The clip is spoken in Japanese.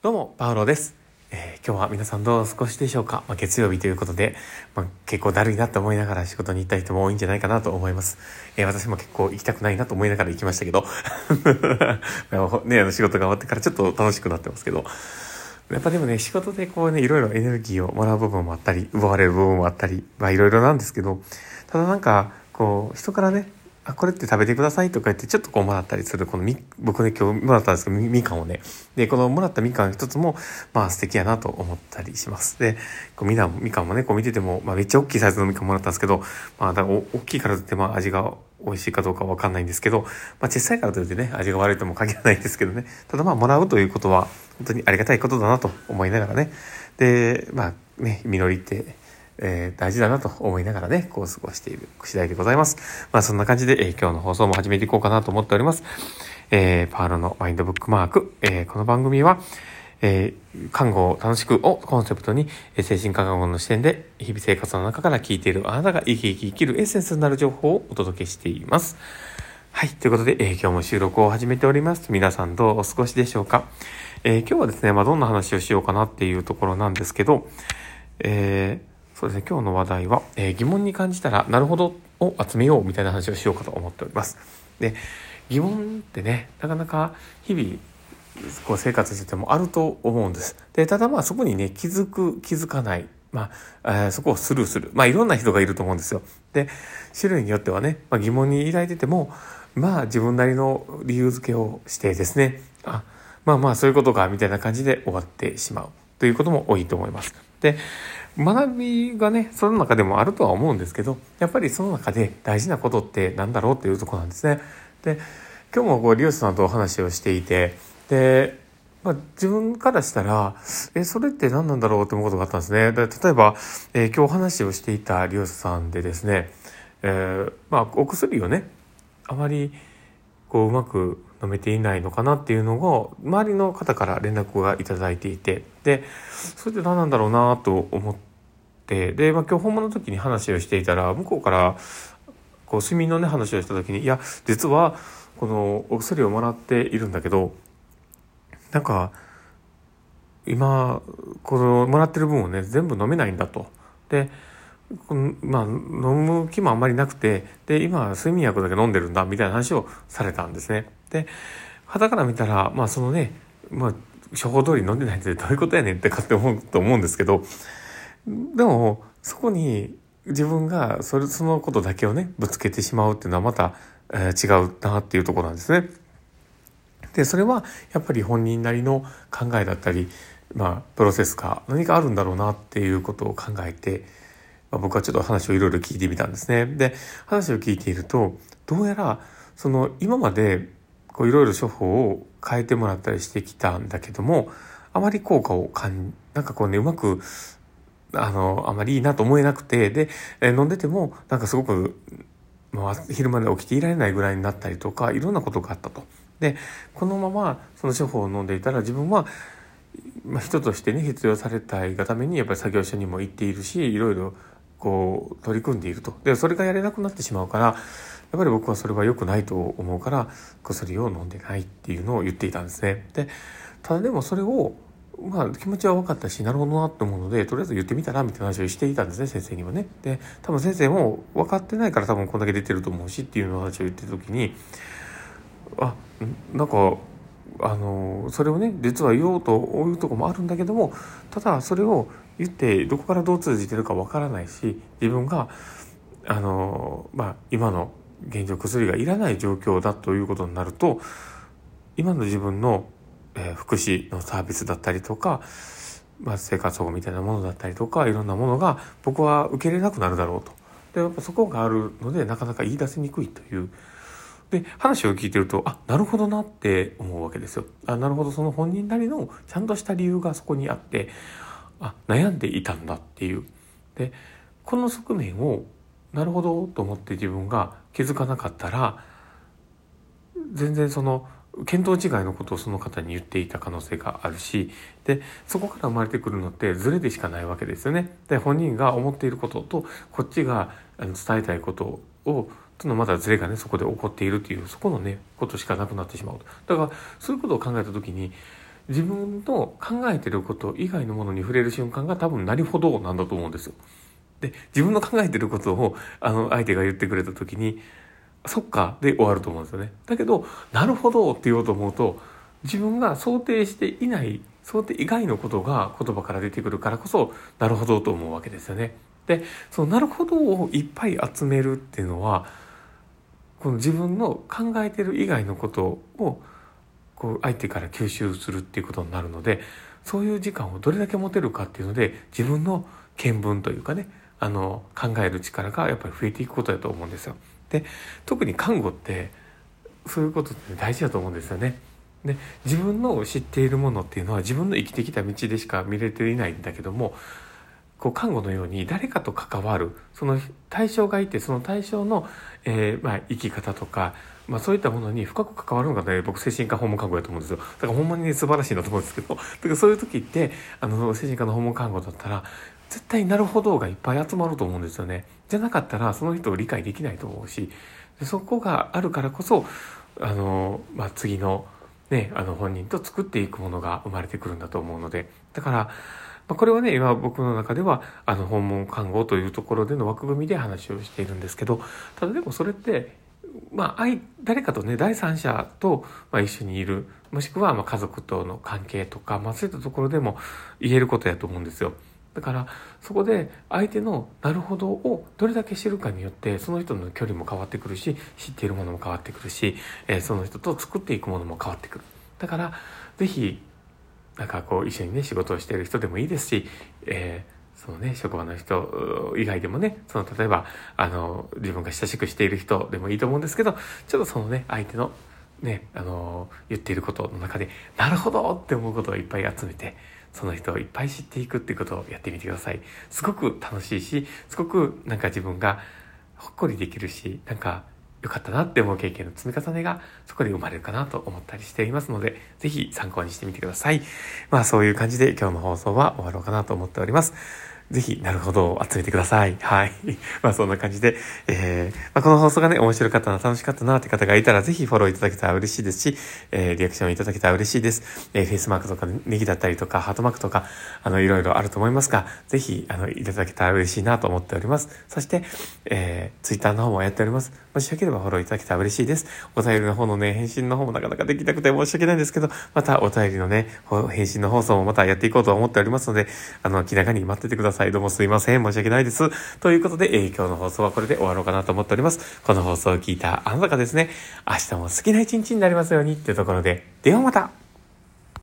どうも、パウロです。えー今日は皆さんどうお過ごしでしょうか、まあ、月曜日ということで、まあ、結構だるいなと思いながら仕事に行った人も多いんじゃないかなと思います。えー私も結構行きたくないなと思いながら行きましたけど、ね、あの仕事が終わってからちょっと楽しくなってますけど、やっぱでもね、仕事でこうね、いろいろエネルギーをもらう部分もあったり、奪われる部分もあったり、まあいろいろなんですけど、ただなんか、こう、人からね、あ、これって食べてくださいとか言って、ちょっとこうもらったりする、このみ、僕ね、今日もらったんですけど、みみかんをね。で、このもらったみかん一つも、まあ素敵やなと思ったりします。で、こうみな、みかんもね、こう見てても、まあめっちゃ大きいサイズのみかんもらったんですけど、まあだからお大きいからといって、まあ味が美味しいかどうかわかんないんですけど、まあ小さいからといってね、味が悪いとも限らないんですけどね。ただまあもらうということは、本当にありがたいことだなと思いながらね。で、まあね、実りって、えー大事だなと思いながらね、こう過ごしている次第でございます。まあそんな感じで、えー今日の放送も始めていこうかなと思っております。えーパールのマインドブックマーク。えーこの番組は、えー看護を楽しくをコンセプトに、えー精神科学の視点で日々生活の中から聞いているあなたが生き生き生きるエッセンスになる情報をお届けしています。はい。ということで、えー今日も収録を始めております。皆さんどうお過ごしでしょうか、えー今日はですね、まあ、どんな話をしようかなっていうところなんですけど、えーそうですね、今日の話題は、えー疑問に感じたら、なるほどを集めようみたいな話をしようかと思っております。で、疑問ってね、なかなか日々、こう生活しててもあると思うんです。で、ただまあそこにね、気づく、気づかない。まあ、えーそこをスルーする。まあいろんな人がいると思うんですよ。で、種類によってはね、まあ、疑問に抱いてても、まあ自分なりの理由付けをしてですね、あ、まあまあそういうことか、みたいな感じで終わってしまう。ということも多いと思います。で、学びがね、その中でもあるとは思うんですけど、やっぱりその中で大事なことって何だろうっていうところなんですね。で、今日もこう、リオスさんとお話をしていて、で、まあ、自分からしたら、え、それって何なんだろうって思うことがあったんですね。で例えば、えー今日お話をしていたリオスさんでですね、えーまあ、お薬をね、あまりこううまく飲めていないのかなっていうのを周りの方から連絡がいただいていてでそれって何なんだろうなと思ってで、まあ、今日本番の時に話をしていたら向こうからこう睡眠のね話をした時にいや実はこのお薬をもらっているんだけどなんか今このもらってる分をね全部飲めないんだと。でこのまあ、飲む気もあんまりなくてで今睡眠薬だけ飲んでるんだみたいな話をされたんですね。で肌から見たらまあそのね、まあ、処方通り飲んでないってどういうことやねんってかって思うと思うんですけどでもそこに自分がそれそのことだけをねぶつけてしまうっていうのはまた、えー違うなっていうところなんですね。でそれはやっぱり本人なりの考えだったり、まあ、プロセスか何かあるんだろうなっていうことを考えて、まあ、僕はちょっと話をいろいろ聞いてみたんですね。で話を聞いているとどうやらその今までこういろいろ処方を変えてもらったりしてきたんだけどもあまり効果を感なんかこうねうまくあのあまりいいなと思えなくてで、え飲んでてもなんかすごくまあ、昼まで起きていられないぐらいになったりとかいろんなことがあったと。でこのままその処方を飲んでいたら自分は、まあ、人としてね必要されたいがためにやっぱり作業所にも行っているしいろいろこう取り組んでいると。でそれがやれなくなってしまうからやっぱり僕はそれは良くないと思うから薬を飲んでないっていうのを言っていたんですね。でただでもそれをまあ気持ちは分かったしなるほどなって思うのでとりあえず言ってみたらみたいな話をしていたんですね先生にもね。で多分先生も分かってないから多分こんだけ出てると思うしっていう話を言ってる時にあなんかあのそれをね実は言おうというとこもあるんだけどもただそれを言ってどこからどう通じてるか分からないし自分があの、まあ、今の現状薬がいらない状況だということになると今の自分の、え福祉のサービスだったりとか、まあ、生活保護みたいなものだったりとかいろんなものが僕は受け入れなくなるだろうと。でやっぱそこがあるのでなかなか言い出せにくいという。で話を聞いてるとあなるほどなって思うわけですよ。あなるほどその本人なりのちゃんとした理由がそこにあってあ悩んでいたんだっていう。でこの側面をなるほどと思って自分が気づかなかったら全然その見当違いのことをその方に言っていた可能性があるしでそこから生まれてくるのってズレでしかないわけですよね。で本人が思っていることとこっちがあの伝えたいことをとのまだズレがねそこで起こっているというそこのねことしかなくなってしまうだからそういうことを考えた時に自分の考えてること以外のものに触れる瞬間が多分なるほどなんだと思うんですよ。で、自分の考えてることを、あの、相手が言ってくれた時に、そっか、で終わると思うんですよね。だけど、なるほどって言おうと思うと、自分が想定していない想定以外のことが言葉から出てくるからこそなるほどと思うわけですよね。でそのなるほどをいっぱい集めるっていうのはこの自分の考えてる以外のことをこう相手から吸収するっていうことになるのでそういう時間をどれだけ持てるかっていうので自分の見聞というかねあの考える力がやっぱり増えていくことだと思うんですよ。で特に看護ってそういうことって大事だと思うんですよね。で自分の知っているものっていうのは自分の生きてきた道でしか見れていないんだけどもこう看護のように誰かと関わるその対象がいてその対象の、えー、まあ、生き方とか、まあ、そういったものに深く関わるのがね僕精神科訪問看護やと思うんですよ。だからほんまにね素晴らしいなと思うんですけど。だからそういう時ってあの精神科の訪問看護だったら絶対なるほどがいっぱい集まると思うんですよね。じゃなかったらその人を理解できないと思うしそこがあるからこそあの、まあ、次のね、あの本人と作っていくものが生まれてくるんだと思うので、だから、まあ、これはね、今僕の中では、あの、訪問看護というところでの枠組みで話をしているんですけど、ただでもそれって、まあ、誰かとね、第三者と、ま、一緒にいる、もしくは、ま、家族との関係とか、まあ、そういったところでも言えることやと思うんですよ。だからそこで相手の「なるほど」をどれだけ知るかによってその人の距離も変わってくるし知っているものも変わってくるし、え、その人と作っていくものも変わってくる。だから是非なんかこう一緒にね仕事をしている人でもいいですし、えー、そのね職場の人以外でもねその例えばあの自分が親しくしている人でもいいと思うんですけどちょっとそのね相手のねあの言っていることの中でなるほどって思うことをいっぱい集めてその人をいっぱい知っていくっていうことをやってみてください。すごく楽しいし、すごくなんか自分がほっこりできるし、なんか良かったなって思う経験の積み重ねがそこで生まれるかなと思ったりしていますので、ぜひ参考にしてみてください。まあそういう感じで今日の放送は終わろうかなと思っております。ぜひ、なるほど、集めてください。はい。まあ、そんな感じで、えー、まあ、この放送がね、面白かったな、楽しかったな、って方がいたら、ぜひフォローいただけたら嬉しいですし、えー、リアクションいただけたら嬉しいです。えー、フェイスマークとか、ネギだったりとか、ハートマークとか、あの、いろいろあると思いますが、ぜひ、あの、いただけたら嬉しいなと思っております。そして、えー、ツイッターの方もやっております。もしよければフォローいただけたら嬉しいです。お便りの方のね、返信の方もなかなかできなくて申し訳ないんですけど、またお便りのね、返信の放送もまたやっていこうと思っておりますので、あの、気長に待っててくださいさい。どうもすいません。申し訳ないです。ということで、えー、今日の放送はこれで終わろうかなと思っております。この放送を聞いたあなたがですね、明日も好きな一日になりますようにっていうところで、ではまた